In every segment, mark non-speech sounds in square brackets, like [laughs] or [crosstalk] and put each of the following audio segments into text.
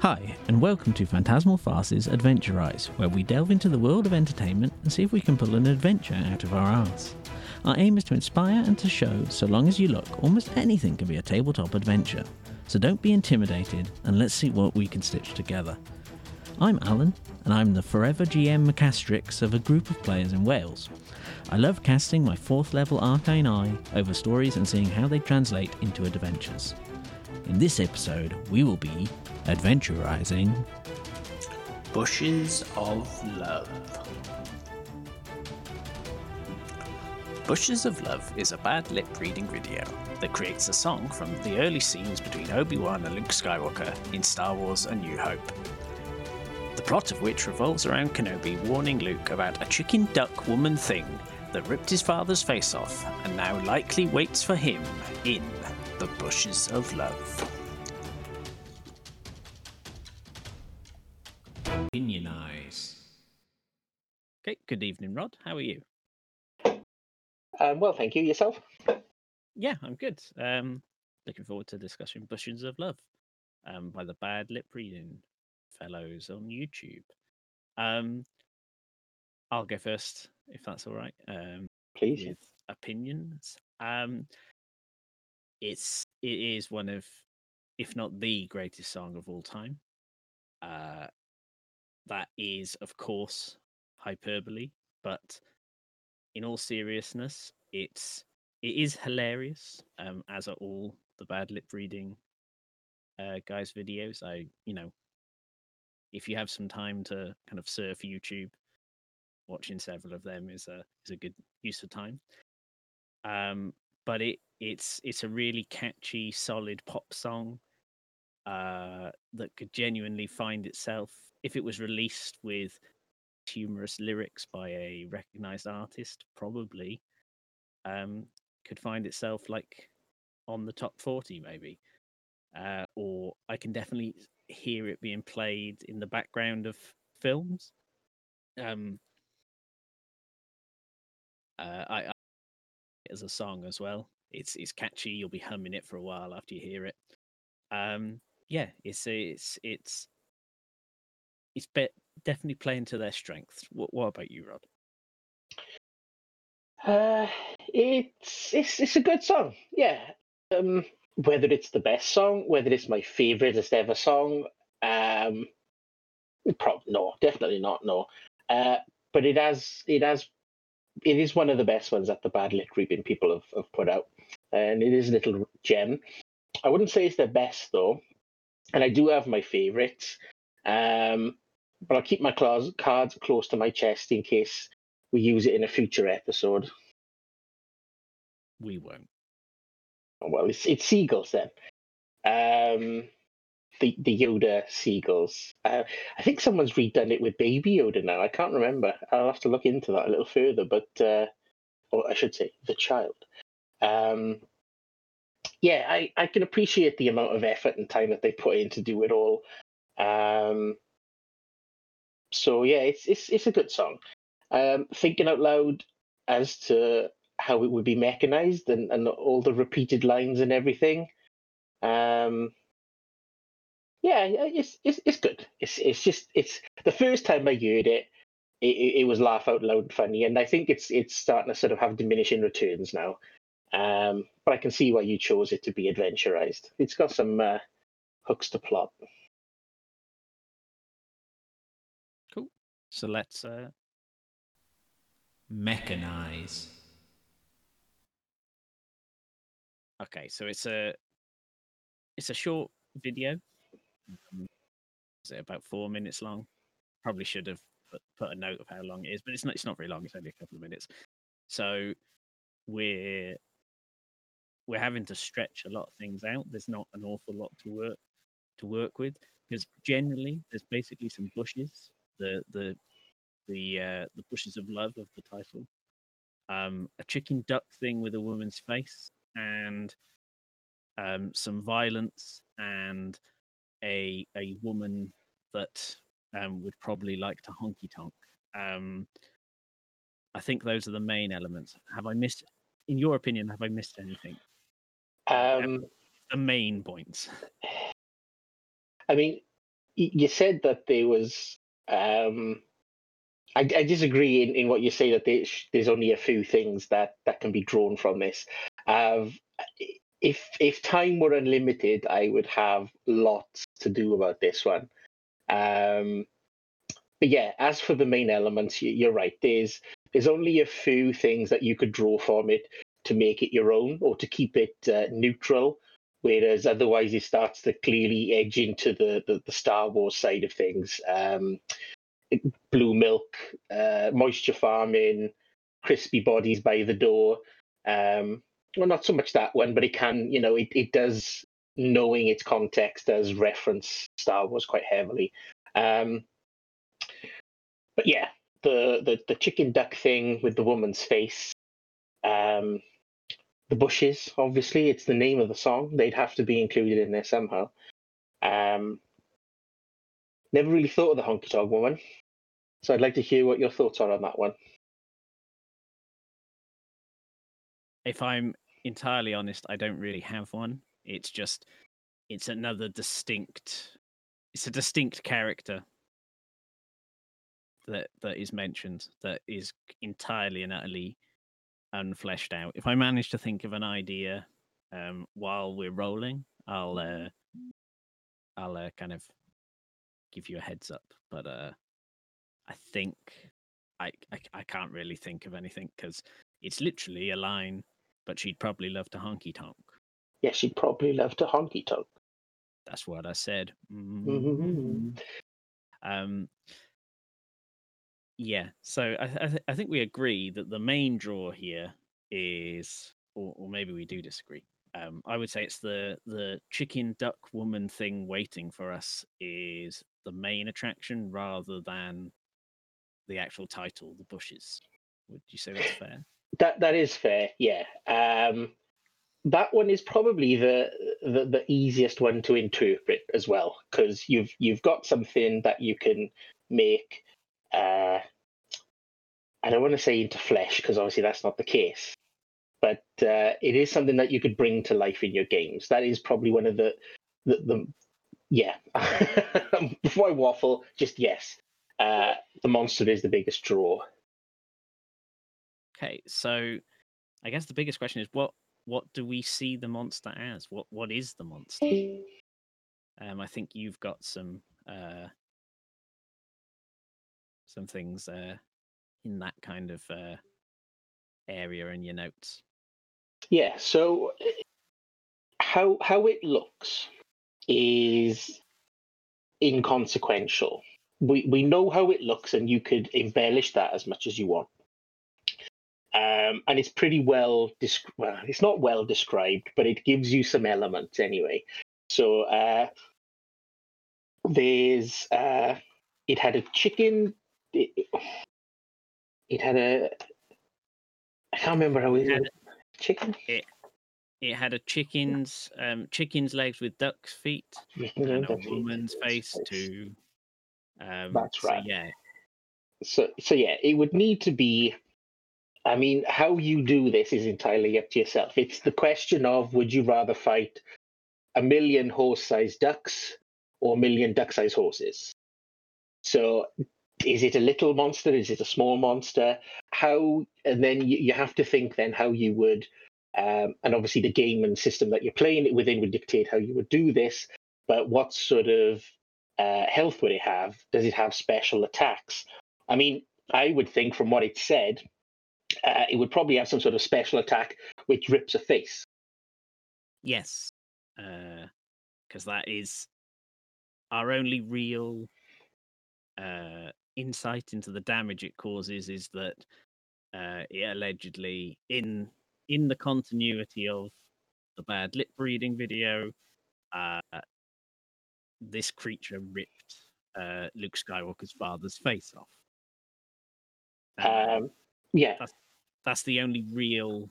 Hi, and welcome to Phantasmal Farce's Adventurise, where we delve into the world of entertainment and see if we can pull an adventure out of our arse. Our aim is to inspire and to show, so long as you look, almost anything can be a tabletop adventure. So don't be intimidated, and let's see what we can stitch together. I'm Alan, and I'm the forever GM Macastrix of a group of players in Wales. I love casting my fourth level arcane eye over stories and seeing how they translate into adventures. In this episode, we will be adventurizing Bushes of Love. Bushes of Love is a bad lip reading video that creates a song from the early scenes between Obi Wan and Luke Skywalker in Star Wars A New Hope. The plot of which revolves around Kenobi warning Luke about a chicken duck woman thing that ripped his father's face off and now likely waits for him in the Bushes of Love. Opinionize. Okay, good evening, Rod. How are you? Um, well, thank you. Yourself? Yeah, I'm good. Um, looking forward to discussing Bushes of Love um, by the Bad Lip Reading fellows on YouTube. Um, I'll go first, if that's all right. Um, Please. with opinions. Um, it's it is one of, if not the greatest song of all time. Uh, that is, of course, hyperbole, but in all seriousness, it's it is hilarious. Um, as are all the bad lip reading uh, guys' videos. I, you know, if you have some time to kind of surf YouTube, watching several of them is a is a good use of time. Um, but it it's it's a really catchy, solid pop song uh, that could genuinely find itself if it was released with humorous lyrics by a recognized artist, probably um, could find itself like on the top 40 maybe. Uh, or i can definitely hear it being played in the background of films. Um uh, I, I as a song as well. It's it's catchy. You'll be humming it for a while after you hear it. Um yeah it's it's it's it's definitely playing to their strengths what, what about you rod Uh, it's it's it's a good song. Yeah. Um, whether it's the best song, whether it's my favoriteest ever song, um, prob- no, definitely not. No. Uh, but it has it has it is one of the best ones that the bad lit reaping people have, have put out, and it is a little gem. I wouldn't say it's the best though, and I do have my favorites. Um, but I'll keep my claws, cards close to my chest in case we use it in a future episode. we won't Oh, Well, it's it's seagulls then. Um, the the Yoda seagulls. Uh, I think someone's redone it with Baby Yoda now. I can't remember. I'll have to look into that a little further. But uh, or I should say, the child. Um, yeah, I, I can appreciate the amount of effort and time that they put in to do it all. Um, so yeah, it's it's it's a good song. Um, thinking out loud as to how it would be mechanized and, and all the repeated lines and everything. Um, yeah, it's it's it's good. It's it's just it's the first time I heard it, it, it it was laugh out loud funny, and I think it's it's starting to sort of have diminishing returns now. Um, but I can see why you chose it to be adventurized. It's got some uh, hooks to plot. So let's uh Mechanize. Okay, so it's a it's a short video. Um, Is it about four minutes long? Probably should have put, put a note of how long it is, but it's not. It's not very long. It's only a couple of minutes. So we're we're having to stretch a lot of things out. There's not an awful lot to work to work with because generally there's basically some bushes. The the the uh, the bushes of love of the title. Um, a chicken duck thing with a woman's face and um, some violence and a a woman that um, would probably like to honky tonk. Um, I think those are the main elements. Have I missed? In your opinion, have I missed anything? Um, The main points. I mean, you said that there was. Um, I, I disagree in, in what you say that there, there's only a few things that, that can be drawn from this. Uh, if if time were unlimited, I would have lots to do about this one. Um, but yeah, as for the main elements, you're right. There's there's only a few things that you could draw from it to make it your own or to keep it uh, neutral. Whereas otherwise, it starts to clearly edge into the, the, the Star Wars side of things. Um, blue milk, uh, moisture farming, crispy bodies by the door. Um, well, not so much that one, but it can, you know, it, it does, knowing its context, does reference Star Wars quite heavily. Um, but yeah, the, the, the chicken duck thing with the woman's face, um, the bushes, obviously, it's the name of the song. They'd have to be included in there somehow. Um, never really thought of the honky tonk woman, so I'd like to hear what your thoughts are on that one. if I'm entirely honest, I don't really have one. It's just it's another distinct it's a distinct character that that is mentioned that is entirely and utterly unfleshed out. If I manage to think of an idea um, while we're rolling, I'll uh, I'll uh, kind of give you a heads up. But uh, I think I, I I can't really think of anything because it's literally a line but she'd probably love to honky tonk. Yeah, she'd probably love to honky tonk. That's what I said. Mm-hmm. Um, yeah, so I, I, th- I, think we agree that the main draw here is, or, or maybe we do disagree. Um, I would say it's the the chicken duck woman thing waiting for us is the main attraction rather than the actual title, the bushes. Would you say that's fair? That that is fair. Yeah. Um, that one is probably the, the, the easiest one to interpret as well because you've you've got something that you can make. Uh, I don't want to say into flesh because obviously that's not the case, but uh, it is something that you could bring to life in your games. That is probably one of the the, the yeah. [laughs] Before I waffle, just yes. Uh, the monster is the biggest draw. Okay, so I guess the biggest question is what what do we see the monster as? What what is the monster? [laughs] Um, I think you've got some uh, some things uh, in that kind of uh, area in your notes. Yeah. So how how it looks is inconsequential. We we know how it looks, and you could embellish that as much as you want um, and it's pretty well, well, it's not well described, but it gives you some elements anyway. So uh, there's, uh, it had a chicken. It, it had a, I can't remember how it, it had chicken. It, it had a chicken's um, chicken's legs with duck's feet and a woman's face too. Um, That's right. So, yeah. So so yeah, it would need to be I mean, how you do this is entirely up to yourself. It's the question of would you rather fight a million horse sized ducks or a million duck sized horses? So, is it a little monster? Is it a small monster? How, and then you, you have to think then how you would, um, and obviously the game and system that you're playing it within would dictate how you would do this. But what sort of uh, health would it have? Does it have special attacks? I mean, I would think from what it said, uh, it would probably have some sort of special attack which rips a face. Yes, because uh, that is our only real uh, insight into the damage it causes is that uh, it allegedly in in the continuity of the bad lip reading video, uh, this creature ripped uh, Luke Skywalker's father's face off. Um, yeah, that's, that's the only real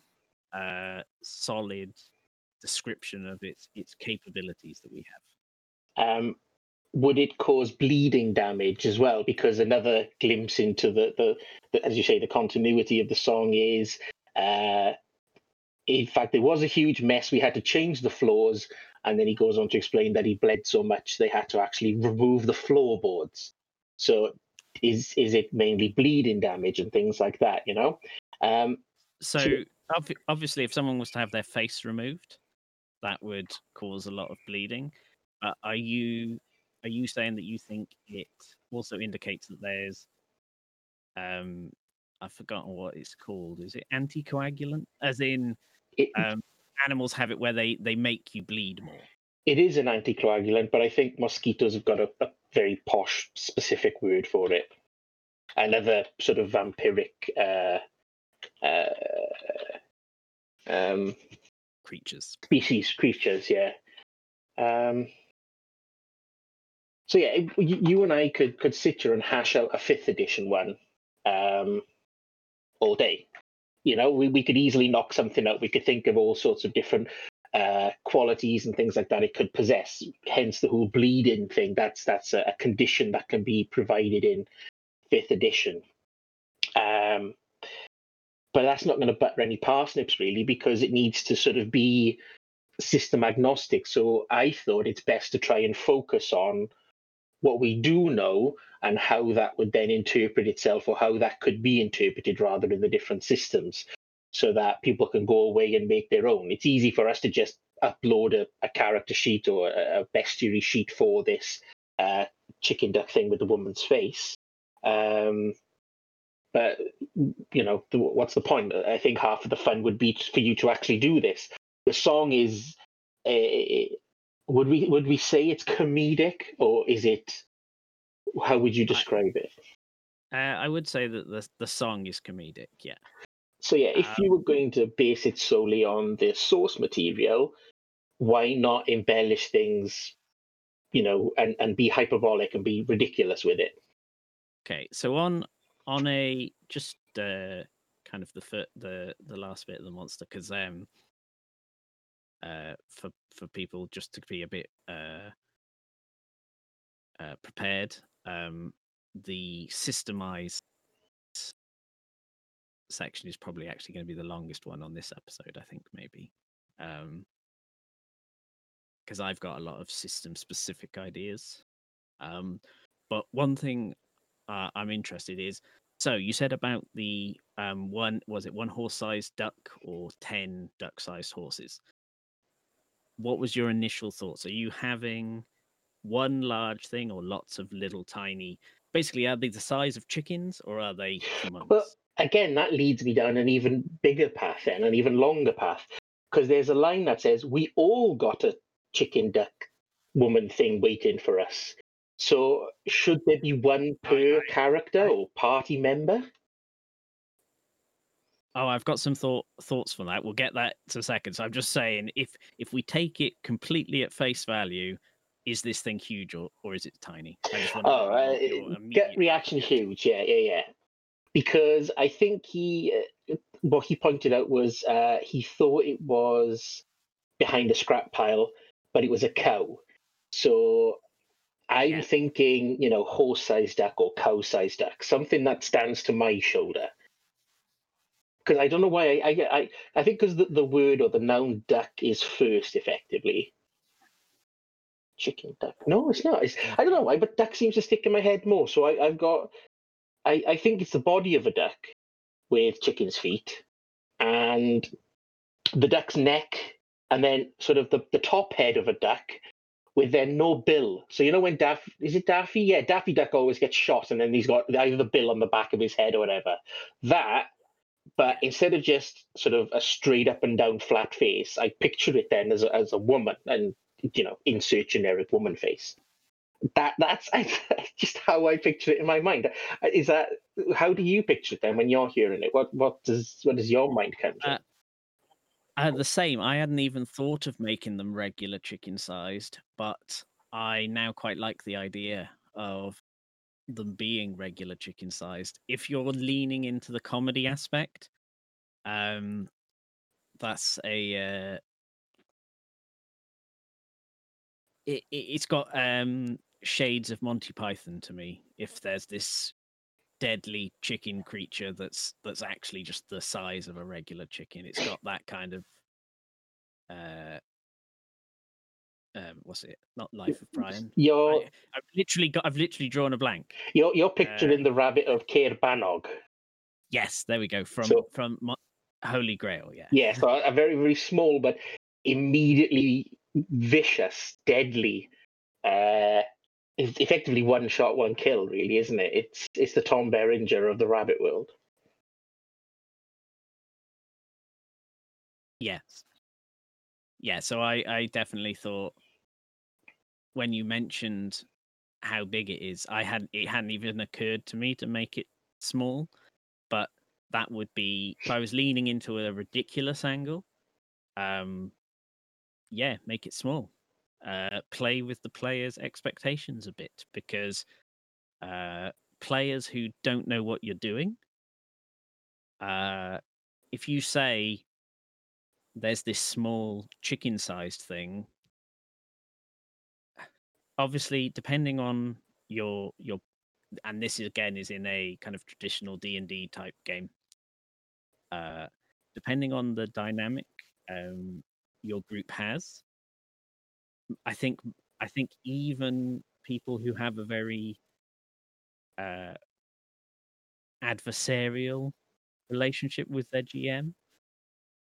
uh, solid description of its its capabilities that we have. Um, would it cause bleeding damage as well? Because another glimpse into the, the, the as you say, the continuity of the song is, uh, in fact, there was a huge mess. We had to change the floors, And then he goes on to explain that he bled so much they had to actually remove the floorboards. So is is it mainly bleeding damage and things like that? You know. Um, so ob- obviously, if someone was to have their face removed, that would cause a lot of bleeding. Uh, are you are you saying that you think it also indicates that there's um I've forgotten what it's called. Is it anticoagulant? As in it, um, animals have it where they they make you bleed more. it is an anticoagulant, but I think mosquitoes have got a, a very posh, specific word for it. Another sort of vampiric uh, uh, um, Creatures. species, creatures, yeah. Um, so yeah, it- you and I could could sit here and hash out a fifth edition one um, all day. You know, we, we could easily knock something out. We could think of all sorts of different uh, qualities and things like that it could possess. Hence the whole bleeding thing. That's that's a, a condition that can be provided in fifth edition. Um, but that's not going to butter any parsnips really because it needs to sort of be system agnostic. So I thought it's best to try and focus on what we do know and how that would then interpret itself or how that could be interpreted rather in the different systems so that people can go away and make their own. It's easy for us to just upload a, a character sheet or a, a bestiary sheet for this uh, chicken duck thing with the woman's face. Um, but you know, what's the point? I think half of the fun would be for you to actually do this. The song is, uh, would we would we say it's comedic or is it? How would you describe it? Uh, I would say that the the song is comedic. Yeah. So yeah, if you were going to base it solely on the source material, why not embellish things, you know, and, and be hyperbolic and be ridiculous with it? Okay. So on on a just uh, kind of the the the last bit of the monster because um uh for for people just to be a bit uh uh prepared um the systemized section is probably actually going to be the longest one on this episode i think maybe um because i've got a lot of system specific ideas um but one thing uh, i'm interested is so you said about the um one was it one horse sized duck or 10 duck sized horses what was your initial thoughts are you having one large thing or lots of little tiny basically are they the size of chickens or are they humongous Well, again, that leads me down an even bigger path then, an even longer path, because there's a line that says, "We all got a chicken duck woman thing waiting for us." So, should there be one per character or party member? Oh, I've got some thought thoughts for that. We'll get that to a second. So I'm just saying, if if we take it completely at face value, is this thing huge or, or is it tiny? I just want to Oh, uh, your- your gut immediate reaction huge. Yeah, yeah, yeah. Because I think he, uh, what he pointed out was uh, he thought it was behind a scrap pile, but it was a cow. So I'm Yeah. thinking, you know, horse-sized duck or cow-sized duck, something that stands to my shoulder. Because I don't know why I, I, I, think because the, the word or the noun duck is first, effectively. Chicken duck. No, it's not. It's, I don't know why, but duck seems to stick in my head more. So I, I've got, I, I think it's the body of a duck with chicken's feet, and the duck's neck, and then sort of the, the top head of a duck with then no bill. So you know when Daff is it Daffy? Yeah, Daffy Duck always gets shot, and then he's got either the bill on the back of his head or whatever. That, but instead of just sort of a straight up and down flat face, I picture it then as a, as a woman, and you know, insert generic woman face. That that's [laughs] just how I picture it in my mind. Is that how do you picture it then when you're hearing it? What what does what does your mind come to? Uh, Uh, the same. I hadn't even thought of making them regular chicken sized, but I now quite like the idea of them being regular chicken sized. If you're leaning into the comedy aspect, um, that's a. Uh, it, it it's got um shades of Monty Python to me. If there's this deadly chicken creature that's that's actually just the size of a regular chicken. It's got that kind of uh um, what's it? Not Life of Brian. You're I, I've literally got. I've literally drawn a blank. you're you're picturing Uh, the rabbit of Caerbannog. Yes, there we go. From So- from Mo- Holy Grail. Yeah. Yes, a, a very very small but immediately vicious, deadly. Uh, effectively one shot, one kill, really, isn't it? It's it's the Tom Berenger of the rabbit world. Yes. Yeah, so I, I definitely thought when you mentioned how big it is, I had it hadn't even occurred to me to make it small, but that would be if I was leaning into a ridiculous angle, um yeah, make it small. Uh play with the players' expectations a bit because uh players who don't know what you're doing uh if you say there's this small chicken sized thing. Obviously depending on your your and this is again is in a kind of traditional d&d type game uh depending on the dynamic um your group has i think i think even people who have a very uh adversarial relationship with their gm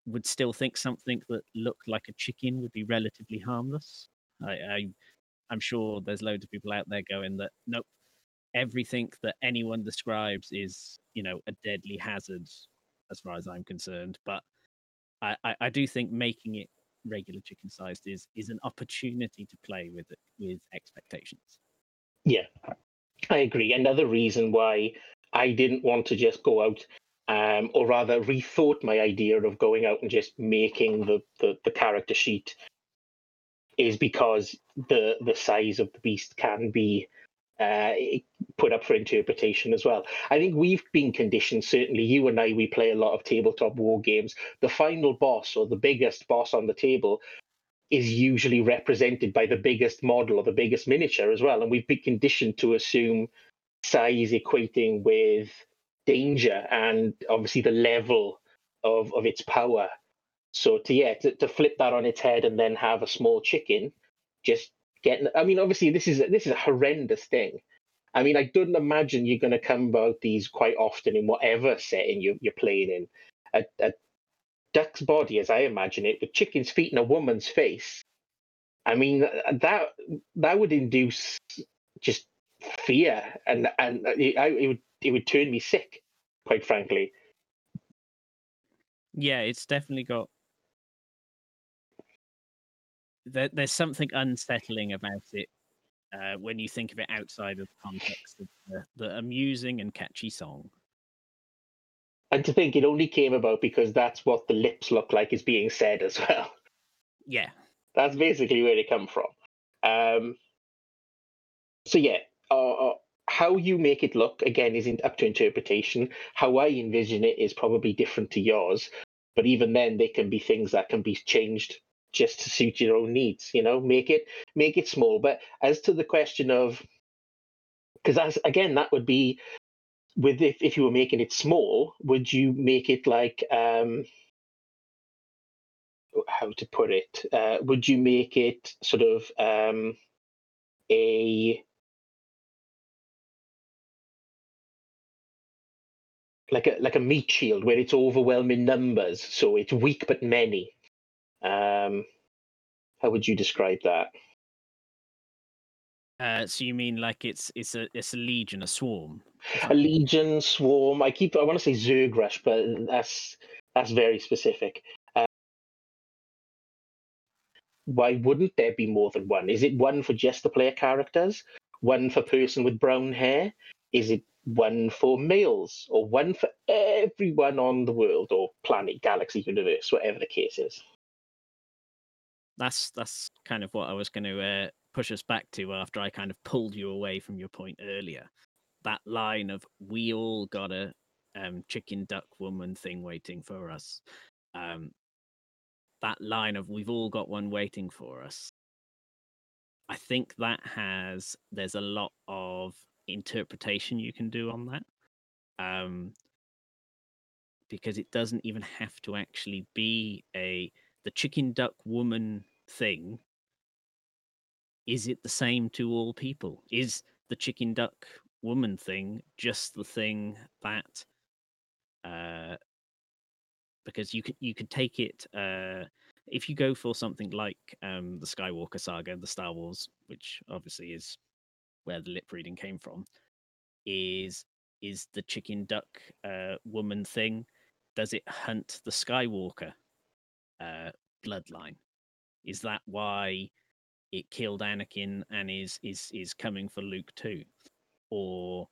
would still think something that looked like a chicken would be relatively harmless. I, I I'm sure there's loads of people out there going that nope, everything that anyone describes is you know a deadly hazard as far as I'm concerned. But I, I, I do think making it regular chicken sized is is an opportunity to play with it with expectations. Yeah, I agree. Another reason why I didn't want to just go out, um, or rather rethought my idea of going out and just making the, the, the character sheet, is because the the size of the beast can be uh, put up for interpretation as well. I think we've been conditioned. Certainly, you and I, we play a lot of tabletop war games. The final boss or the biggest boss on the table is usually represented by the biggest model or the biggest miniature as well. And we've been conditioned to assume size equating with danger and obviously the level of, of its power. So to yeah, to, to flip that on its head and then have a small chicken, just getting I mean, obviously this is this is a horrendous thing. I mean, I don't imagine you're gonna come about these quite often in whatever setting you you're playing in. A, a duck's body, as I imagine it, with chicken's feet and a woman's face. I mean, that that would induce just fear, and and it, it would it would turn me sick, quite frankly. Yeah, it's definitely got. There, there's something unsettling about it uh, when you think of it outside of the context of the, the amusing and catchy song. And to think it only came about because that's what the lips look like is being said as well. [laughs] Yeah, That's basically where they come from. Um, so yeah, uh, uh, how you make it look again isn't up to interpretation. How I envision it is probably different to yours, but even then, there can be things that can be changed just to suit your own needs. You know, make it make it small. But as to the question of, because as again, that would be with if, if you were making it small, would you make it like um how to put it? Uh, would you make it sort of um a like a like a meat shield where it's overwhelming numbers, so it's weak but many. Um, how would you describe that? uh, so you mean like it's it's a it's a legion, a swarm? A legion, swarm. I keep. I want to say Zerg rush, but that's that's very specific. Uh, why wouldn't there be more than one? Is it one for just the player characters? One for person with brown hair? Is it one for males or one for everyone on the world or planet, galaxy, universe, whatever the case is? That's that's kind of what I was going to uh, push us back to after I kind of pulled you away from your point earlier. That line of "we all got a um, chicken duck woman thing waiting for us." Um, that line of "we've all got one waiting for us." I think that has there's a lot of interpretation you can do on that. Um, because it doesn't even have to actually be a the chicken duck woman thing is it the same to all people? Is the chicken duck woman thing just the thing that uh because you could you could take it uh if you go for something like um the Skywalker saga, the Star Wars, which obviously is where the lip reading came from, is is the chicken duck uh woman thing does it hunt the Skywalker uh bloodline? Is that why it killed Anakin and is is is coming for Luke too? Or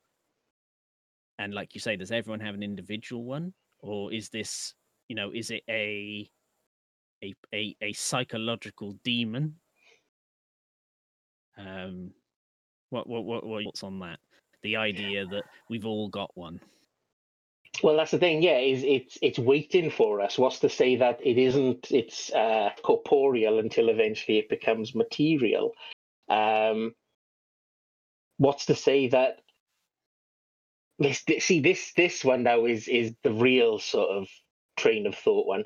and like you say, does everyone have an individual one? Or is this, you know, is it a a a, a psychological demon? Um what what what what's on that? The idea that we've all got one. Well, that's the thing. Yeah, is it's it's waiting for us. What's to say that it isn't? It's uh, corporeal until eventually it becomes material. Um, what's to say that? This, this see this this one now is is the real sort of train of thought one.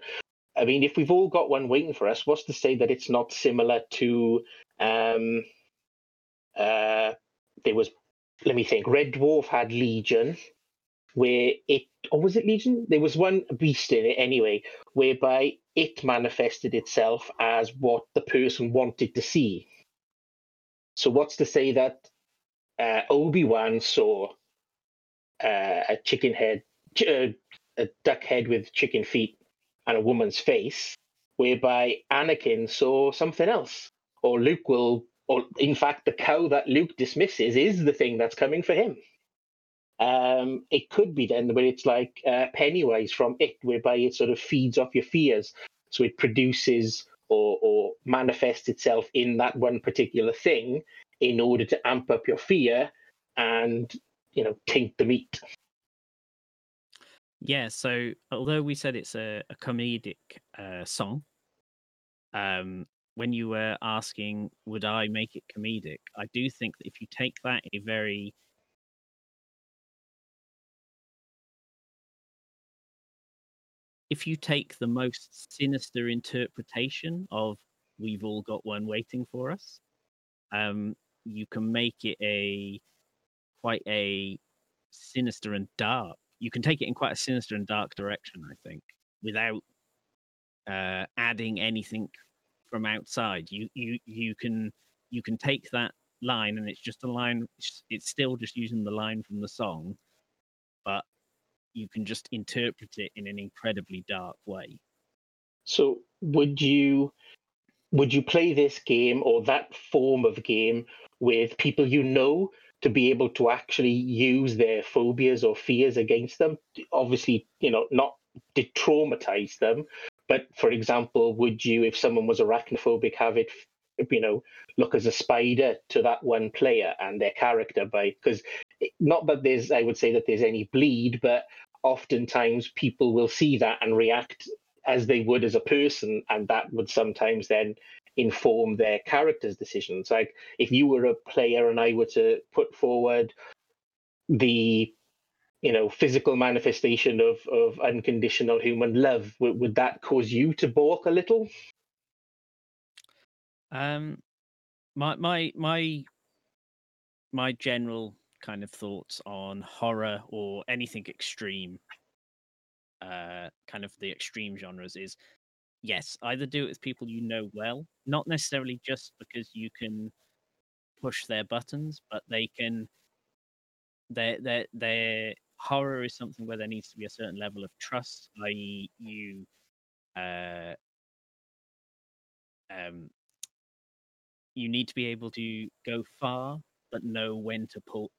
I mean, if we've all got one waiting for us, what's to say that it's not similar to? Um, uh, there was, let me think. Red Dwarf had Legion where it or was it Legion? There was one beast in it anyway, whereby it manifested itself as what the person wanted to see. So what's to say that uh, Obi Wan saw uh, a chicken head, uh, a duck head with chicken feet, and a woman's face, whereby Anakin saw something else, or Luke will, or in fact, the cow that Luke dismisses is the thing that's coming for him. Um, it could be then where it's like uh, Pennywise from It, whereby it sort of feeds off your fears. So it produces or, or manifests itself in that one particular thing in order to amp up your fear and, you know, taint the meat. Yeah, so although we said it's a, a comedic uh, song, um, when you were asking, would I make it comedic? I do think that if you take that a very if you take the most sinister interpretation of we've all got one waiting for us um you can make it a quite a sinister and dark you can take it in quite a sinister and dark direction i think without uh adding anything from outside you you you can you can take that line and it's just a line it's still just using the line from the song but you can just interpret it in an incredibly dark way. So would you would you play this game or that form of game with people you know to be able to actually use their phobias or fears against them? Obviously, you know, not to traumatize them, but for example, would you, if someone was arachnophobic, have it you know look as a spider to that one player and their character by because not that there's i would say that there's any bleed but oftentimes people will see that and react as they would as a person, and that would sometimes then inform their character's decisions. Like if you were a player and I were to put forward the you know physical manifestation of of unconditional human love would, would that cause you to balk a little? Um my my my my general kind of thoughts on horror or anything extreme, uh, kind of the extreme genres is yes, either do it with people you know well, not necessarily just because you can push their buttons, but they can their their their horror is something where there needs to be a certain level of trust, i.e., you uh um you need to be able to go far but know when to pull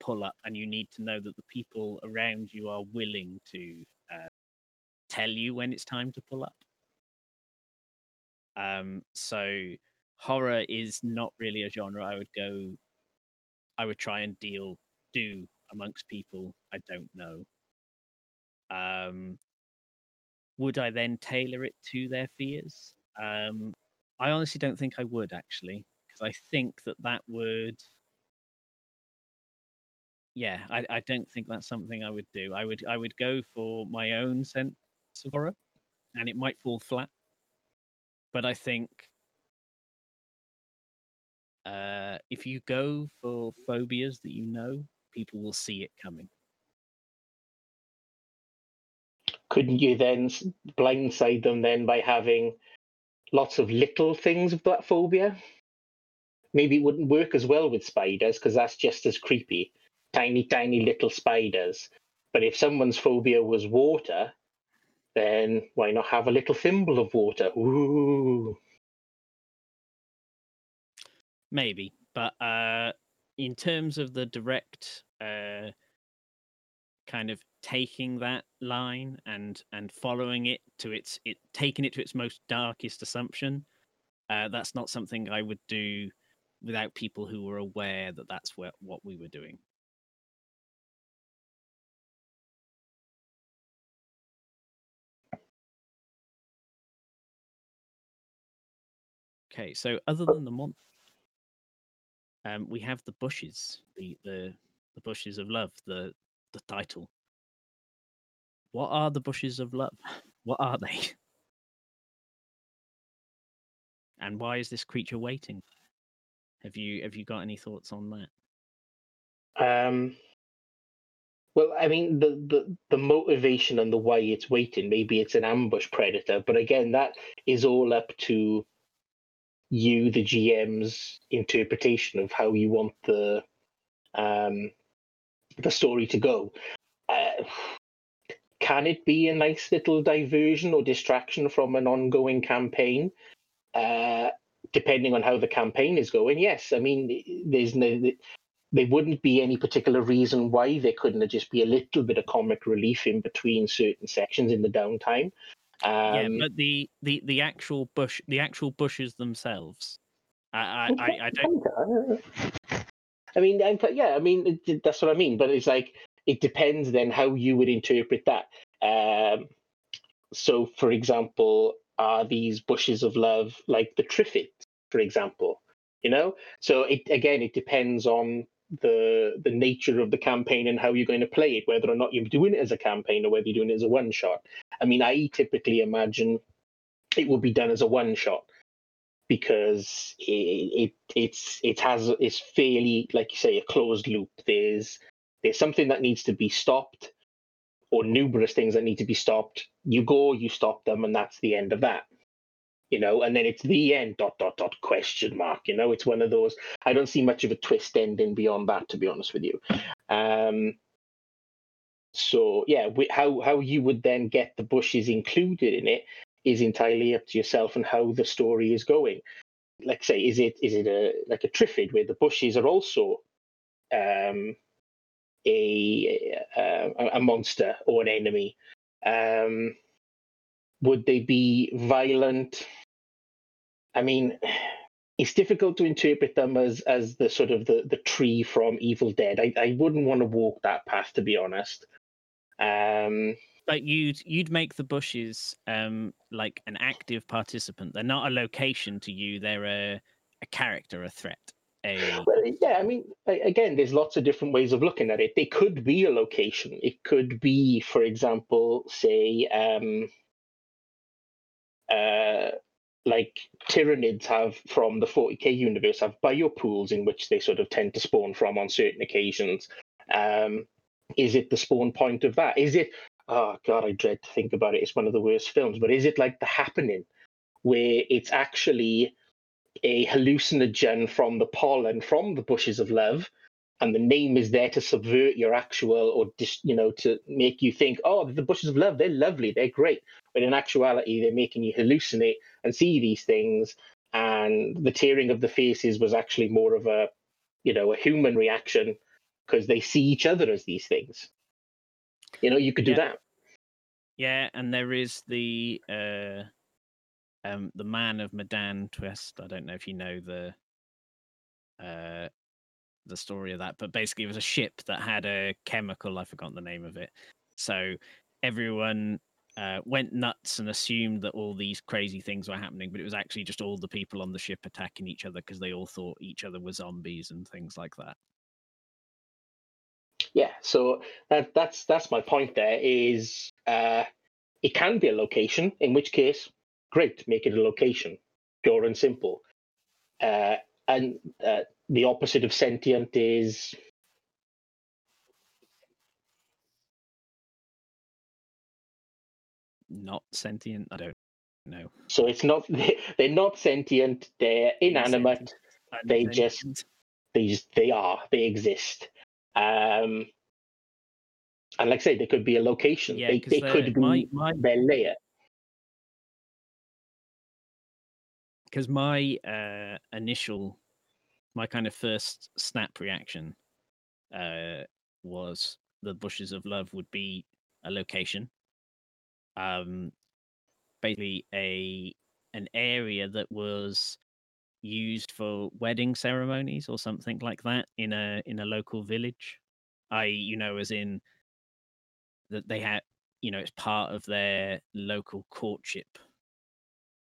pull up, and you need to know that the people around you are willing to uh, tell you when it's time to pull up. Um, so horror is not really a genre I would go. I would try and deal do amongst people I don't know. Um, would I then tailor it to their fears? Um, I honestly don't think I would actually, because I think that that would yeah, I, I don't think that's something I would do. I would I would go for my own sense of horror, and it might fall flat. But I think uh, if you go for phobias that you know, people will see it coming. Couldn't you then blindside them then by having lots of little things of that phobia? Maybe it wouldn't work as well with spiders because that's just as creepy. Tiny, tiny little spiders. But if someone's phobia was water, then why not have a little thimble of water? Ooh. Maybe, but uh, in terms of the direct uh, kind of taking that line and and following it to its it taking it to its most darkest assumption, uh, that's not something I would do without people who were aware that that's what what we were doing. Okay, so other than the monster, um, we have the bushes, the the the bushes of love, the the title. What are the bushes of love? [laughs] What are they? And why is this creature waiting? Have you have you got any thoughts on that? Um, well, I mean, the, the, the motivation and the why it's waiting, maybe it's an ambush predator, but again, that is all up to you, the GM's interpretation of how you want the um, the story to go. Uh, can it be a nice little diversion or distraction from an ongoing campaign? Uh, depending on how the campaign is going, yes. I mean, there's no, there wouldn't be any particular reason why there couldn't just be a little bit of comic relief in between certain sections in the downtime. Um, yeah, but the, the the actual bush, the actual bushes themselves. I I, I, I don't. I mean, I'm, yeah, I mean that's what I mean. But it's like it depends then how you would interpret that. Um, so, for example, are these bushes of love like the Triffids, for example? You know, so it again it depends on the the nature of the campaign and how you're going to play it, whether or not you're doing it as a campaign or whether you're doing it as a one shot. I mean, I typically imagine it would be done as a one shot because it, it it's it has it's fairly like you say a closed loop. There's there's something that needs to be stopped, or numerous things that need to be stopped. You go, you stop them, and that's the end of that. You know, and then it's the end. Dot dot dot question mark. You know, it's one of those. I don't see much of a twist ending beyond that, to be honest with you. Um, so yeah, we, how how you would then get the bushes included in it is entirely up to yourself and how the story is going. Like say, is it is it a like a triffid where the bushes are also um, a, a a monster or an enemy? Um, would they be violent? I mean, it's difficult to interpret them as as the sort of the, the tree from Evil Dead. I, I wouldn't want to walk that path to be honest. Um, But you'd you'd make the bushes um like an active participant. They're not a location to you. They're a a character, a threat. A Well, yeah, I mean, again, there's lots of different ways of looking at it. They could be a location. It could be, for example, say, um, uh, like Tyranids have from the 40k universe have biopools in which they sort of tend to spawn from on certain occasions. Um, is it the spawn point of that? Is it? Oh God, I dread to think about it. It's one of the worst films. But is it like The Happening, where it's actually a hallucinogen from the pollen from the bushes of love, and the name is there to subvert your actual or dis, you know to make you think, oh, the bushes of love, they're lovely, they're great. But in actuality, they're making you hallucinate and see these things. And the tearing of the faces was actually more of a, you know, a human reaction because they see each other as these things. You know, you could do Yeah. that. yeah, and there is the uh um the man of Medan twist. I don't know if you know the uh the story of that, but basically it was a ship that had a chemical, I forgot the name of it. So everyone uh, went nuts and assumed that all these crazy things were happening, but it was actually just all the people on the ship attacking each other because they all thought each other were zombies and things like that. Yeah, so that that's that's my point. There is, uh, it can be a location. In which case, great, make it a location, pure and simple. Uh, and uh, the opposite of sentient is Not sentient. I don't know. so it's not [laughs] they're not sentient. They're inanimate. They just-. They just they are. They exist. Um, and like I say, they could be a location. Yeah, they they're- could be my- my- their layer. because my uh, initial, my kind of first snap reaction uh, was the bushes of love would be a location, um, basically a an area that was used for wedding ceremonies or something like that in a in a local village. I you know as in that they had you know it's part of their local courtship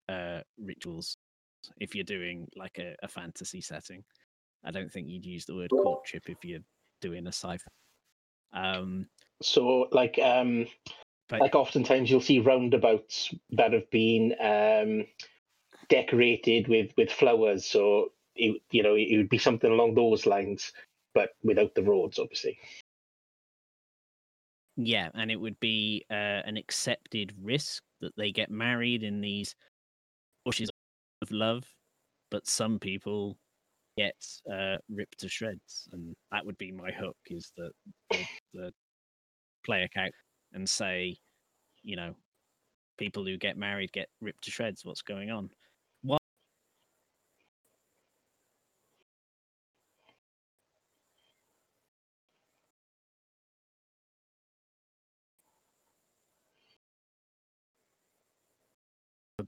uh rituals if you're doing like a, a fantasy setting. I don't think you'd use the word courtship if you're doing a sci-fi. Um, So like um, but like oftentimes you'll see roundabouts that have been um, decorated with with flowers. So it, you know it would be something along those lines, but without the roads, obviously. yeah, and it would be uh, an accepted risk that they get married in these of love, but some people get uh, ripped to shreds, and that would be my hook: is that the, the player count and say, you know, people who get married get ripped to shreds. What's going on?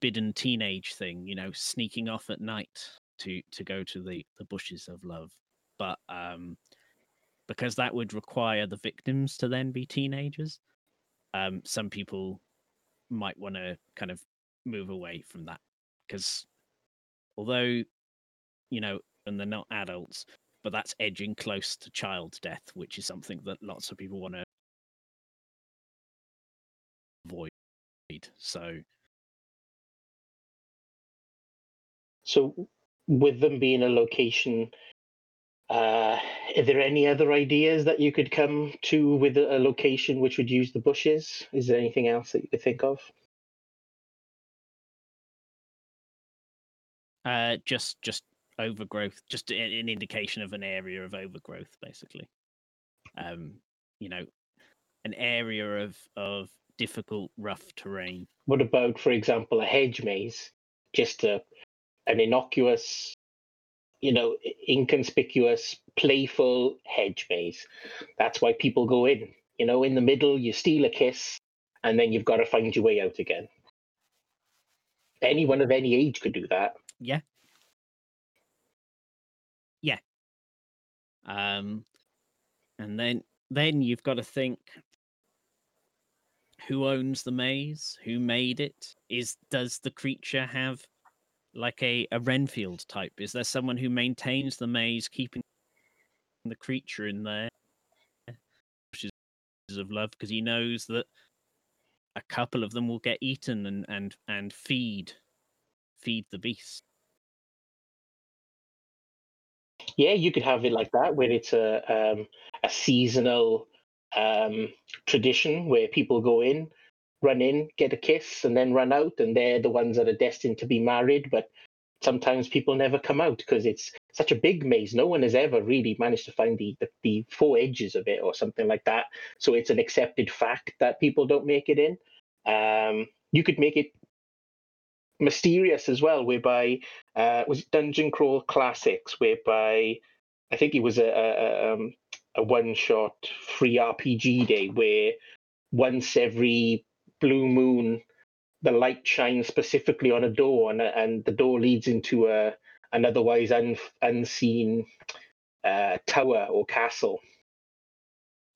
Forbidden teenage thing, you know, sneaking off at night to to go to the the bushes of love, but um, because that would require the victims to then be teenagers. Um, some people might want to kind of move away from that because although you know and they're not adults but that's edging close to child death which is something that lots of people want to avoid so So with them being a location, uh, are there any other ideas that you could come to with a location which would use the bushes? Is there anything else that you could think of? uh just just overgrowth just an indication of an area of overgrowth basically um you know an area of of difficult rough terrain What about, for example, a hedge maze? Just a an innocuous, you know, inconspicuous, playful hedge maze. That's why people go in. You know, in the middle, you steal a kiss, and then you've got to find your way out again. Anyone of any age could do that. Yeah. Yeah. Um and then then you've got to think who owns the maze? Who made it? Is does the creature have like a, a Renfield type? Is there someone who maintains the maze, keeping the creature in there? Which is of love, because he knows that a couple of them will get eaten and and and feed feed the beast. Yeah, you could have it like that, where it's a um, a seasonal um, tradition where people go in, run in, get a kiss, and then run out, and they're the ones that are destined to be married. But sometimes people never come out because it's such a big maze. No one has ever really managed to find the, the the four edges of it or something like that. So it's an accepted fact that people don't make it in. Um, you could make it mysterious as well, whereby uh, was Dungeon Crawl Classics, whereby I think it was a a, a, um, a one shot free RPG day where once every blue moon the light shines specifically on a door and and the door leads into a an otherwise un, unseen uh, tower or castle.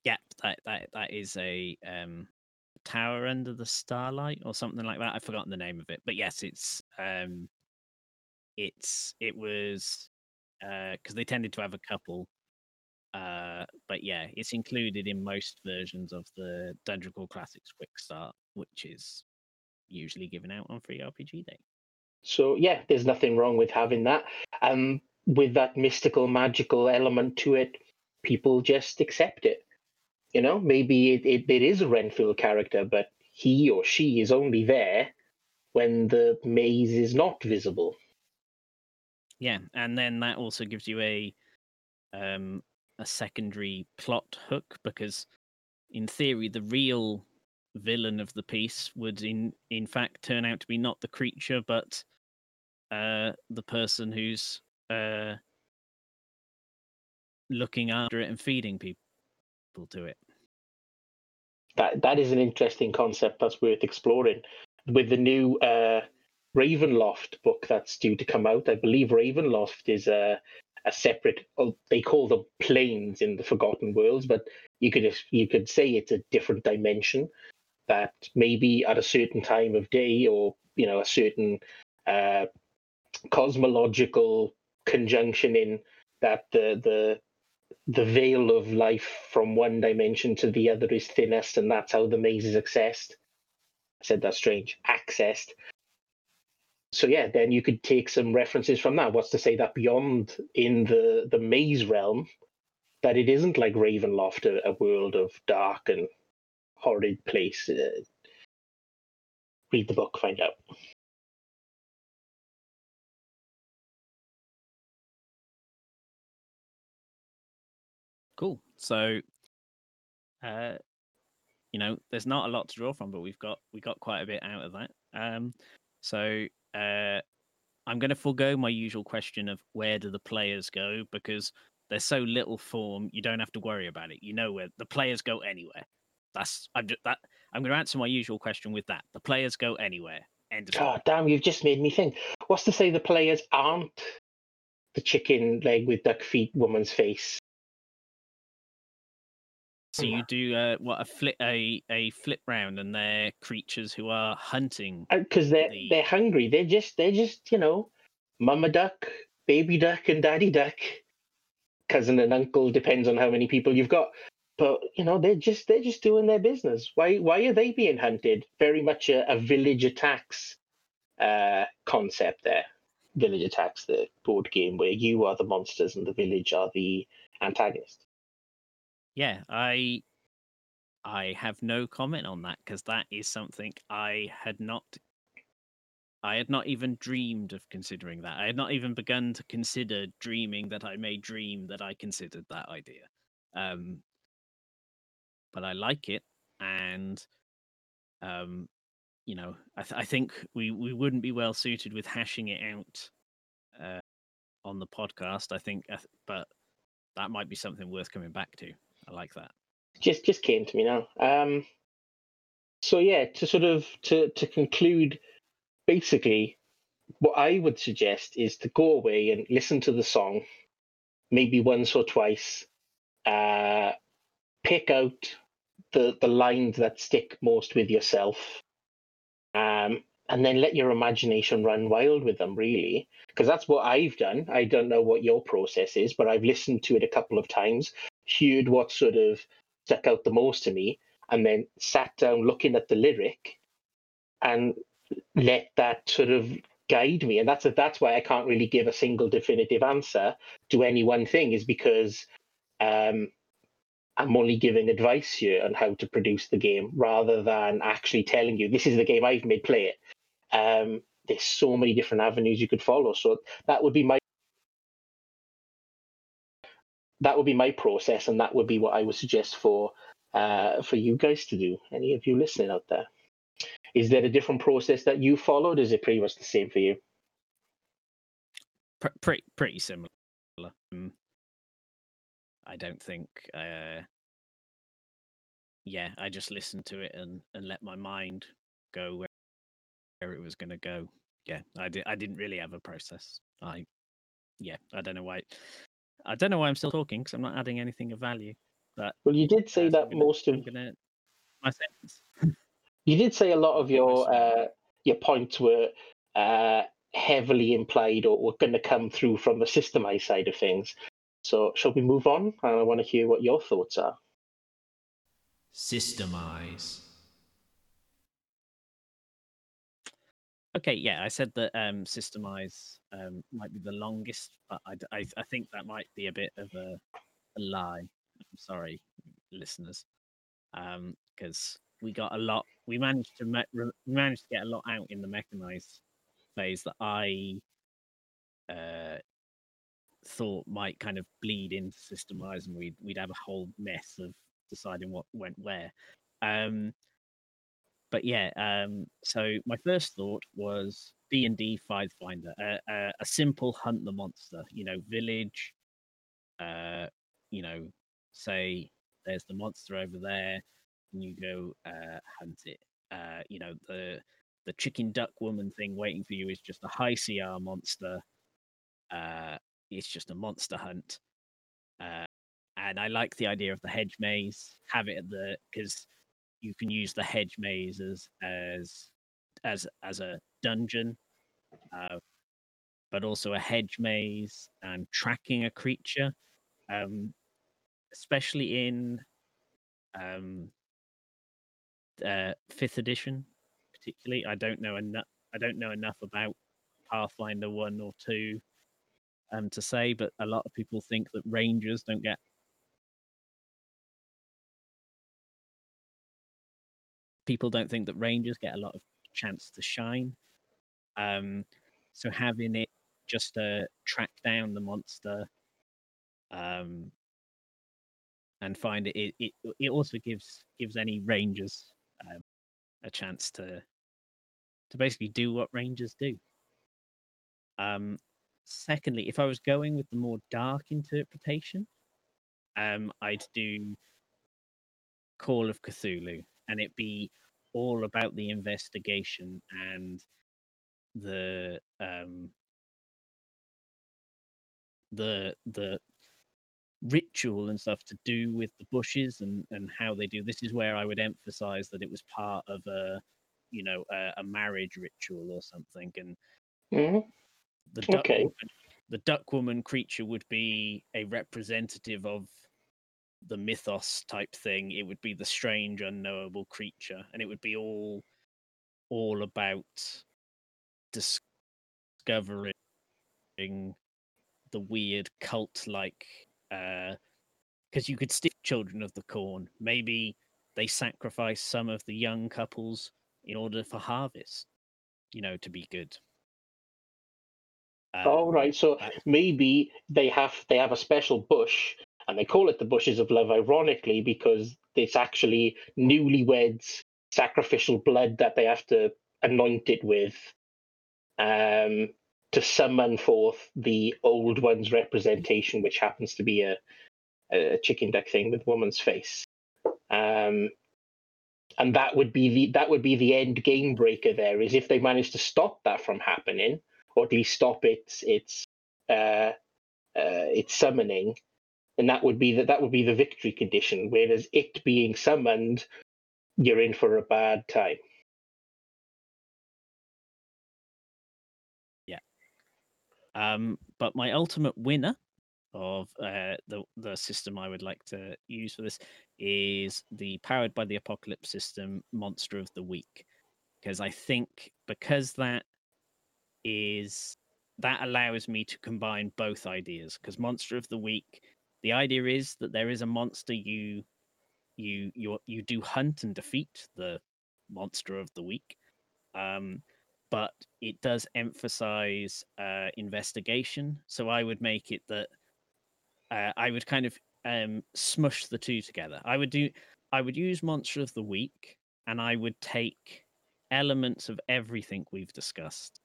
Yeah, that that that is a um tower under the starlight or something like that. I've forgotten the name of it, but yes, it's um it's it was uh because they tended to have a couple. Uh, but yeah, it's included in most versions of the Dungeon Crawl Classics Quick Start, which is usually given out on Free RPG Day. So yeah, there's nothing wrong with having that. Um, with that mystical, magical element to it, people just accept it. You know, maybe it, it, it is a Renfield character, but he or she is only there when the maze is not visible. Yeah, and then that also gives you a um, a secondary plot hook because, in theory, the real villain of the piece would in in fact turn out to be not the creature but uh, the person who's uh, looking after it and feeding people to it. That that is an interesting concept that's worth exploring. With the new uh, Ravenloft book that's due to come out, I believe Ravenloft is a a separate. They call them planes in the Forgotten Worlds, but you could you could say it's a different dimension that maybe at a certain time of day or you know a certain uh, cosmological conjunction in that the the the veil of life from one dimension to the other is thinnest, and that's how the maze is accessed. I said that's strange. Accessed. So yeah, then you could take some references from that. What's to say that beyond in the the maze realm, that it isn't like Ravenloft, a, a world of dark and horrid place. Uh, read the book, find out. Cool. So, uh, you know, there's not a lot to draw from, but we've got we got quite a bit out of that. Um, so uh, I'm going to forego my usual question of where do the players go because there's so little form, you don't have to worry about it. You know where the players go anywhere. That's I'm just that I'm going to answer my usual question with that. The players go anywhere. End of God damn, you've just made me think. What's to say the players aren't the chicken leg with duck feet woman's face? So you do uh, what a flip a a flip round, and they're creatures who are hunting because they're the- they're hungry. They're just they're just you know, mama duck, baby duck, and daddy duck, cousin and uncle depends on how many people you've got. But you know they're just they're just doing their business. Why why are they being hunted? Very much a, a village attacks uh, concept there. Village attacks, the board game where you are the monsters and the village are the antagonist. Yeah, I I have no comment on that because that is something I had not I had not even dreamed of considering that. I had not even begun to consider dreaming that I may dream that I considered that idea. Um but I like it and um you know, I, th- I think we, we wouldn't be well suited with hashing it out uh, on the podcast. I think, but that might be something worth coming back to. I like that. just just came to me now. Um, so yeah, to sort of to to conclude, basically, what I would suggest is to go away and listen to the song, maybe once or twice. Uh, pick out the the lines that stick most with yourself, um, and then let your imagination run wild with them. Really, because that's what I've done. I don't know what your process is, but I've listened to it a couple of times, heard what sort of stuck out the most to me, and then sat down looking at the lyric and let that sort of guide me. And that's that's why I can't really give a single definitive answer to any one thing, is because um, I'm only giving advice here on how to produce the game rather than actually telling you this is the game I've made, play it. Um, there's so many different avenues you could follow. So that would be my that would be my process, and that would be what I would suggest for uh, for you guys to do. Any of you listening out there, is there a different process that you followed? Is it pretty much the same for you? Pr- pretty pretty similar. Um, I don't think. Uh, yeah, I just listened to it and and let my mind go where, where it was going to go. Yeah, I did. I didn't really have a process. I, yeah, I don't know why. I don't know why I'm still talking because I'm not adding anything of value. But Well, you did say uh, that gonna- most of I'm gonna my sentence. you did say a lot of your uh, your points were uh, heavily implied or were going to come through from the systemized side of things. So, shall we move on? And I want to hear what your thoughts are. Systemize. Okay, yeah, I said that um, Systemize um, might be the longest, but I, I, I think that might be a bit of a, a lie. I'm sorry, listeners, because um, we got a lot. We managed to me- we managed to get a lot out in the mechanized phase that I uh, thought might kind of bleed into Systemize, and we'd we'd have a whole mess of deciding what went where. Um, but yeah, um, so my first thought was D and D Pathfinder, uh, uh, a simple hunt the monster. You know, village. Uh, you know, say there's the monster over there, and you go uh, hunt it. Uh, you know, the the chicken duck woman thing waiting for you is just a high CR monster. Uh, it's just a monster hunt. Uh, and I like the idea of the hedge maze. Have it at the because you can use the hedge maze as as as as a dungeon, uh, but also a hedge maze and tracking a creature, um, especially in um, uh, fifth edition. Particularly, I don't know enough. I don't know enough about Pathfinder one or two um, to say, but a lot of people think that rangers don't get people don't think that rangers get a lot of chance to shine. Um, so having it just to track down the monster um, and find it, it, it, also gives gives any rangers um, a chance to to basically do what rangers do. Um, secondly, if I was going with the more dark interpretation, um, I'd do Call of Cthulhu and it be all about the investigation and the um the the ritual and stuff to do with the bushes and and how they do this is where i would emphasize that it was part of a you know a, a marriage ritual or something and mm-hmm. the duck okay. woman, the duck woman creature would be a representative of the mythos type thing. It would be the strange, unknowable creature, and it would be all all about discovering the weird cult like because uh, you could stick children of the corn. Maybe they sacrifice some of the young couples in order for harvest you know to be good. Um, oh right so maybe they have they have a special bush and they call it the bushes of love ironically because it's actually newlyweds sacrificial blood that they have to anoint it with um, to summon forth the old one's representation which happens to be a, a chicken duck thing with woman's face um, and that would be the that would be the end game breaker there is if they manage to stop that from happening or at least stop its its uh, uh, its summoning and that would be that that would be the victory condition. Whereas it being summoned, you're in for a bad time. Um, but my ultimate winner of uh, the the system I would like to use for this is the powered by the apocalypse system monster of the week. Because I think because that is that allows me to combine both ideas. Because monster of the week the idea is that there is a monster you you you you do hunt and defeat the monster of the week. Um, but it does emphasize uh, investigation so i would make it that uh, i would kind of um, smush the two together i would do i would use monster of the week and i would take elements of everything we've discussed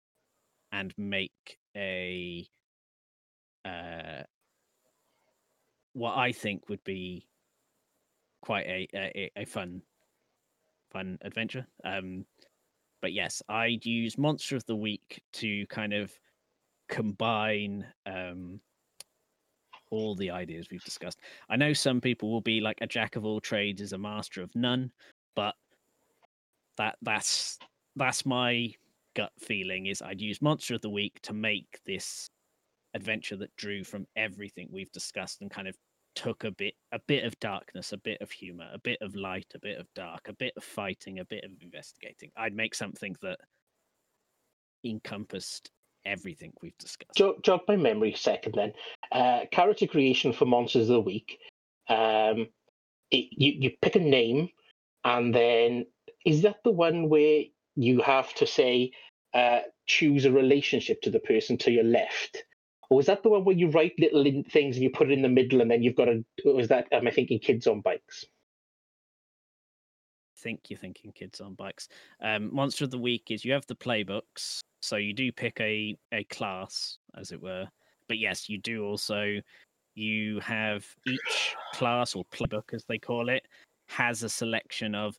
and make a uh, what I think would be quite a a, a fun fun adventure. Um, but yes, I'd use Monster of the Week to kind of combine um, all the ideas we've discussed. I know some people will be like a jack of all trades is a master of none, but that that's that's my gut feeling is I'd use Monster of the Week to make this adventure that drew from everything we've discussed and kind of took a bit a bit of darkness a bit of humor a bit of light a bit of dark a bit of fighting a bit of investigating i'd make something that encompassed everything we've discussed. Jog, jog my memory second then. Uh, character creation for Monsters of the Week. Um, it, you, you pick a name, and then is that the one where you have to say, uh, choose a relationship to the person to your left? Or is that the one where you write little in, things and you put it in the middle and then you've got a. Was that, am I thinking kids on bikes? think you're thinking kids on bikes. Um, Monster of the Week is you have the playbooks, so you do pick a a class, as it were. But yes, you do also you have each class or playbook, as they call it, has a selection of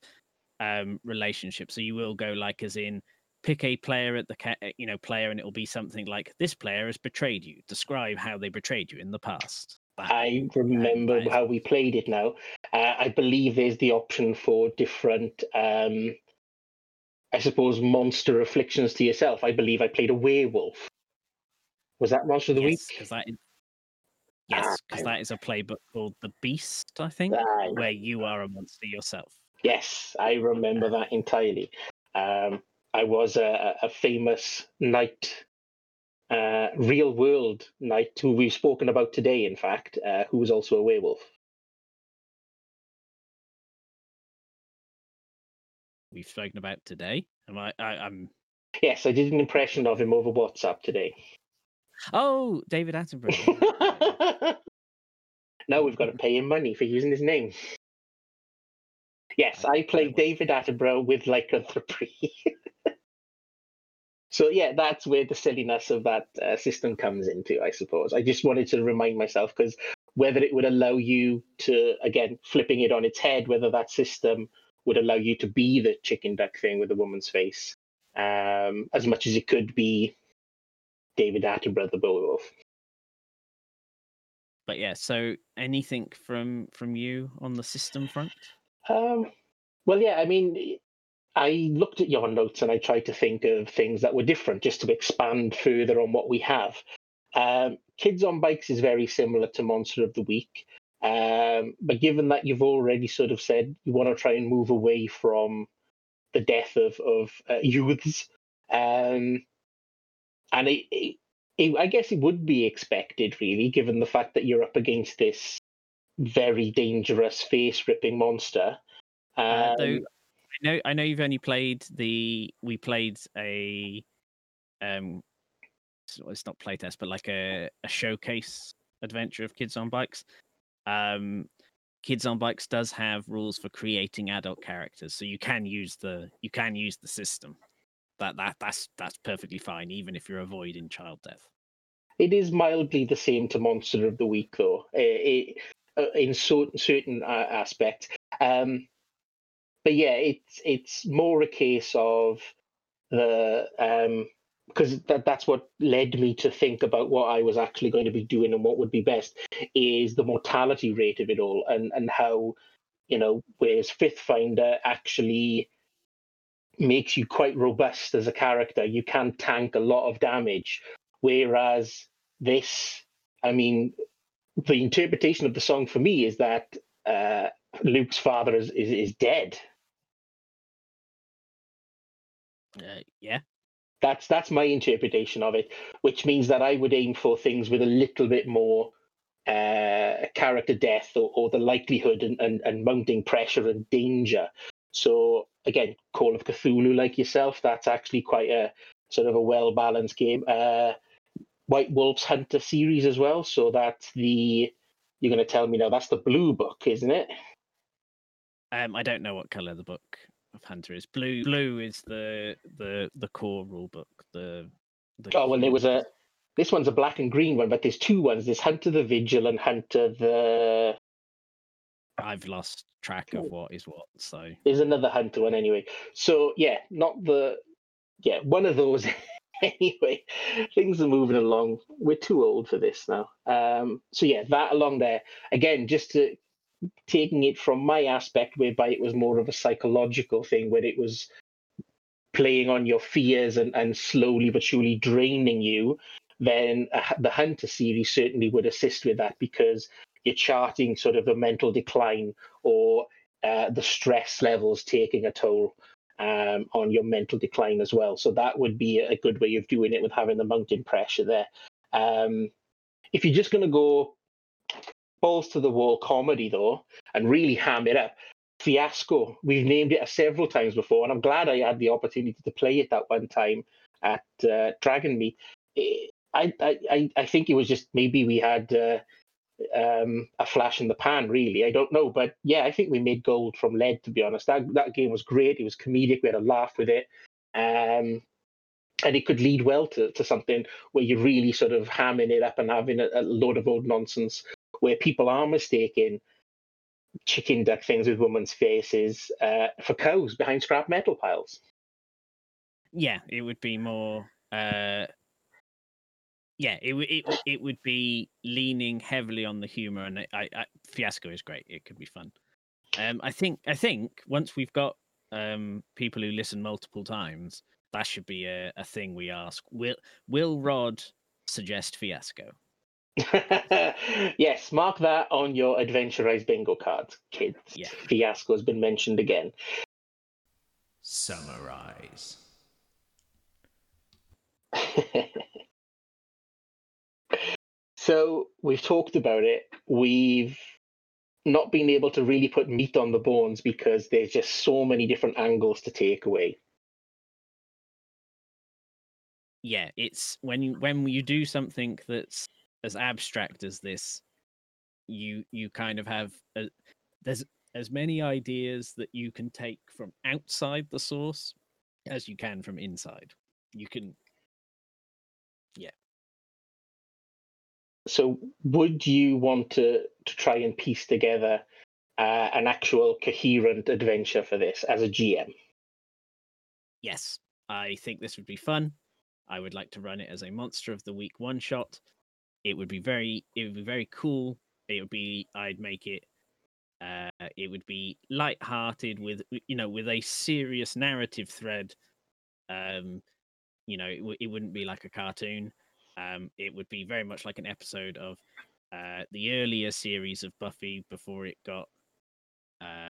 um, relationships. So you will go like as in pick a player at the ca- you know player, and it will be something like this player has betrayed you. Describe how they betrayed you in the past. I remember that is- how we played it now. Uh, I believe there's the option for different, um, I suppose, monster afflictions to yourself. I believe I played a werewolf. Was that Monster of the yes, Week? because that is yes, because Ah. that is a playbook called the Beast, I think, Aye. where you are a monster yourself. Yes, I remember that entirely. Um, I was a, a famous knight, uh, real world knight, who we've spoken about today, in fact, uh, who was also a werewolf. We've spoken about today. Am I? I I'm. Yes, I did an impression of him over WhatsApp today. Oh, David Attenborough. [laughs] now we've got to pay him money for using his name. Yes, I played David Attenborough with lycanthropy. [laughs] so yeah, that's where the silliness of that uh, system comes into, I suppose. I just wanted to remind myself because whether it would allow you to, again, flipping it on its head, whether that system would allow you to be the chicken duck thing with a woman's face, um, as much as it could be David Attenborough, the werewolf. but yeah. So anything from from you on the system front? Um, well, yeah, I mean, I looked at your notes and I tried to think of things that were different just to expand further on what we have. Um, Kids on Bikes is very similar to Monster of the Week. Um, but given that you've already sort of said you want to try and move away from the death of, of uh, youths, um, and it, it, it, I guess it would be expected, really, given the fact that you're up against this very dangerous face ripping monster. Uh, Um, though I know I know you've only played the we played a um it's- not playtest but like a, a showcase adventure of kids on bikes. Um Kids on Bikes does have rules for creating adult characters, so you can use the you can use the system. That that that's that's perfectly fine, even if you're avoiding child death. It is mildly the same to Monster of the Week, though, eh, eh, uh, in certain certain uh, aspects. Um, but yeah, it's it's more a case of the um, because that that's what led me to think about what I was actually going to be doing and what would be best is the mortality rate of it all and and how you know whereas Fifth Finder actually makes you quite robust as a character. You can tank a lot of damage, whereas this, I mean, the interpretation of the song for me is that uh, Luke's father is, is is dead. Uh, yeah, That's that's my interpretation of it, which means that I would aim for things with a little bit more uh, character death or, or the likelihood and, and, and mounting pressure and danger. So again, Call of Cthulhu, like yourself, that's actually quite a sort of a well balanced game. Uh, White Wolf's Hunter series as well. So that's the you're going to tell me now that's the blue book, isn't it? Um, I don't know what color the book of Hunter is. Blue, blue is the the the core rule book. The, the Oh well, there was a this one's a black and green one, but there's two ones. There's Hunter the Vigil and Hunter the I've lost track of what is what. So there's another hunter one anyway. So yeah, not the yeah one of those. [laughs] anyway, things are moving along. We're too old for this now. Um, so yeah, that along there again, just to taking it from my aspect, whereby it was more of a psychological thing, where it was playing on your fears and, and slowly but surely draining you. Then uh, the Hunter series certainly would assist with that because you're charting sort of a mental decline or uh, the stress levels taking a toll. um, on your mental decline as well. So that would be a good way of doing it with having the mounting pressure there. Um, if you're just going to go balls to the wall comedy though, and really ham it up, Fiasco. We've named it several times before, and I'm glad I had the opportunity to play it that one time at uh, Dragonmeet. I, I, I think it was just maybe we had uh, um, a flash in the pan, really. I don't know, but yeah, I think we made gold from lead. To be honest, that that game was great. It was comedic. We had a laugh with it, um, and it could lead well to, to something where you're really sort of hamming it up and having a, a load of old nonsense where people are mistaken chicken duck things with women's faces uh, for cows behind scrap metal piles. Yeah, it would be more. Uh, yeah, it it it would be leaning heavily on the humor, and I, I, Fiasco is great. It could be fun. Um, I think I think once we've got um people who listen multiple times, that should be a, a thing we ask. Will Will Rod suggest Fiasco? [laughs] yes, mark that on your Adventurise bingo card, kids. Yeah. Fiasco has been mentioned again. Summarize. [laughs] so we've talked about it. We've not been able to really put meat on the bones because there's just so many different angles to take away. Yeah, it's when you when you do something that's as abstract as this, you you kind of have a, there's as many ideas that you can take from outside the source as you can from inside. You can, yeah. So, would you want to to try and piece together uh, an actual coherent adventure for this as a GM? Yes, I think this would be fun. I would like to run it as a monster of the week one shot it would be very it would be very cool. It would be I'd make it uh, it would be light-hearted with you know with a serious narrative thread. Um, you know, it, w- it wouldn't be like a cartoon. Um, it would be very much like an episode of uh, the earlier series of Buffy before it got uh,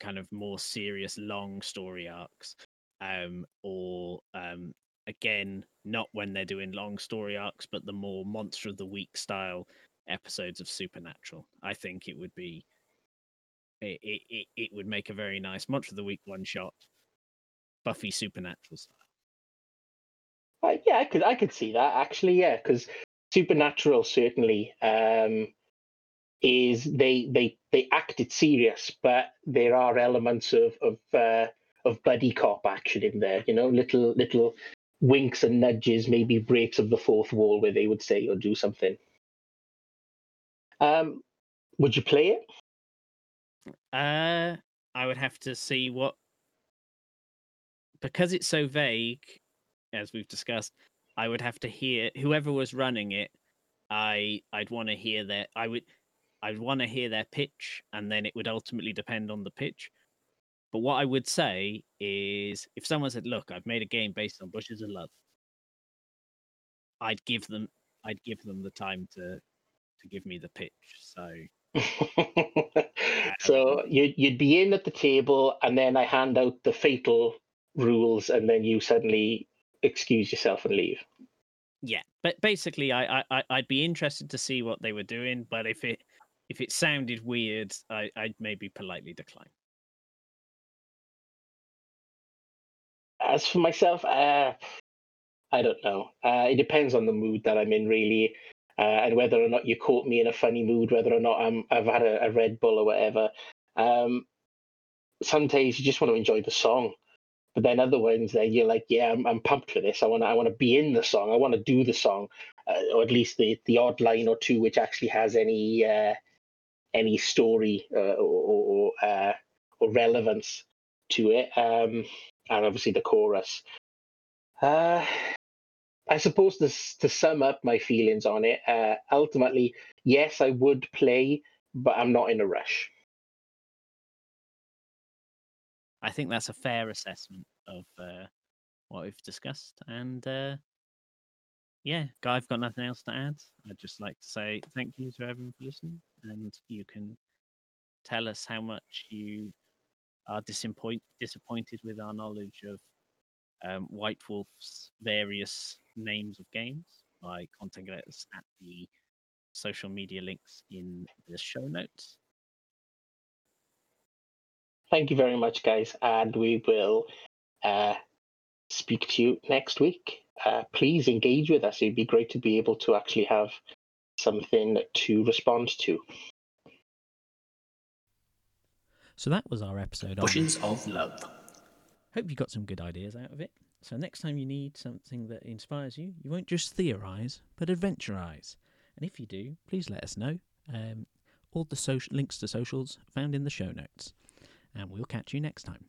kind of more serious, long story arcs, um, or um, again, not when they're doing long story arcs, but the more monster of the week style episodes of Supernatural. I think it would be it it, it would make a very nice monster of the week one shot, Buffy Supernatural style. Uh, yeah, I could I could see that actually. Yeah, because Supernatural certainly um, is they they they acted serious, but there are elements of of uh, of buddy cop action in there. You know, little little winks and nudges, maybe breaks of the fourth wall where they would say or do something. Um, would you play it? Uh, I would have to see what because it's so vague, as we've discussed. I would have to hear whoever was running it. I I'd want to hear their I would I'd want to hear their pitch, and then it would ultimately depend on the pitch. But what I would say is if someone said, Look, I've made a game based on bushes of love, I'd give them I'd give them the time to to give me the pitch. So [laughs] So you'd, you'd be in at the table and then I hand out the fatal rules and then you suddenly excuse yourself and leave. Yeah. But basically I, I I'd be interested to see what they were doing, but if it if it sounded weird, I, I'd maybe politely decline. As for myself, uh, I don't know. Uh, it depends on the mood that I'm in, really, uh, and whether or not you caught me in a funny mood, whether or not I'm I've had a, a Red Bull or whatever. Um, some days you just want to enjoy the song, but then other ones, then you're like, yeah, I'm, I'm pumped for this. I want I want to be in the song. I want to do the song, uh, or at least the the odd line or two which actually has any uh, any story uh, or or, uh, or relevance to it. Um, and obviously the chorus. Uh, I suppose this, to sum up my feelings on it, uh, ultimately, yes, I would play, but I'm not in a rush. I think that's a fair assessment of uh, what we've discussed. And uh, yeah, I've got nothing else to add. I'd just like to say thank you to everyone for listening. And you can tell us how much you are disappoint disappointed with our knowledge of um, White Wolf's various names of games, by contacting us at the social media links in the show notes. Thank you very much, guys, and we will uh, speak to you next week. Uh, please engage with us. It'd be great to be able to actually have something to respond to. So that was our episode Bushes of Love. Hope you got some good ideas out of it. So next time you need something that inspires you, you won't just theorise, but adventurise. And if you do, please let us know. Um, all the social links to socials found in the show notes. And we'll catch you next time.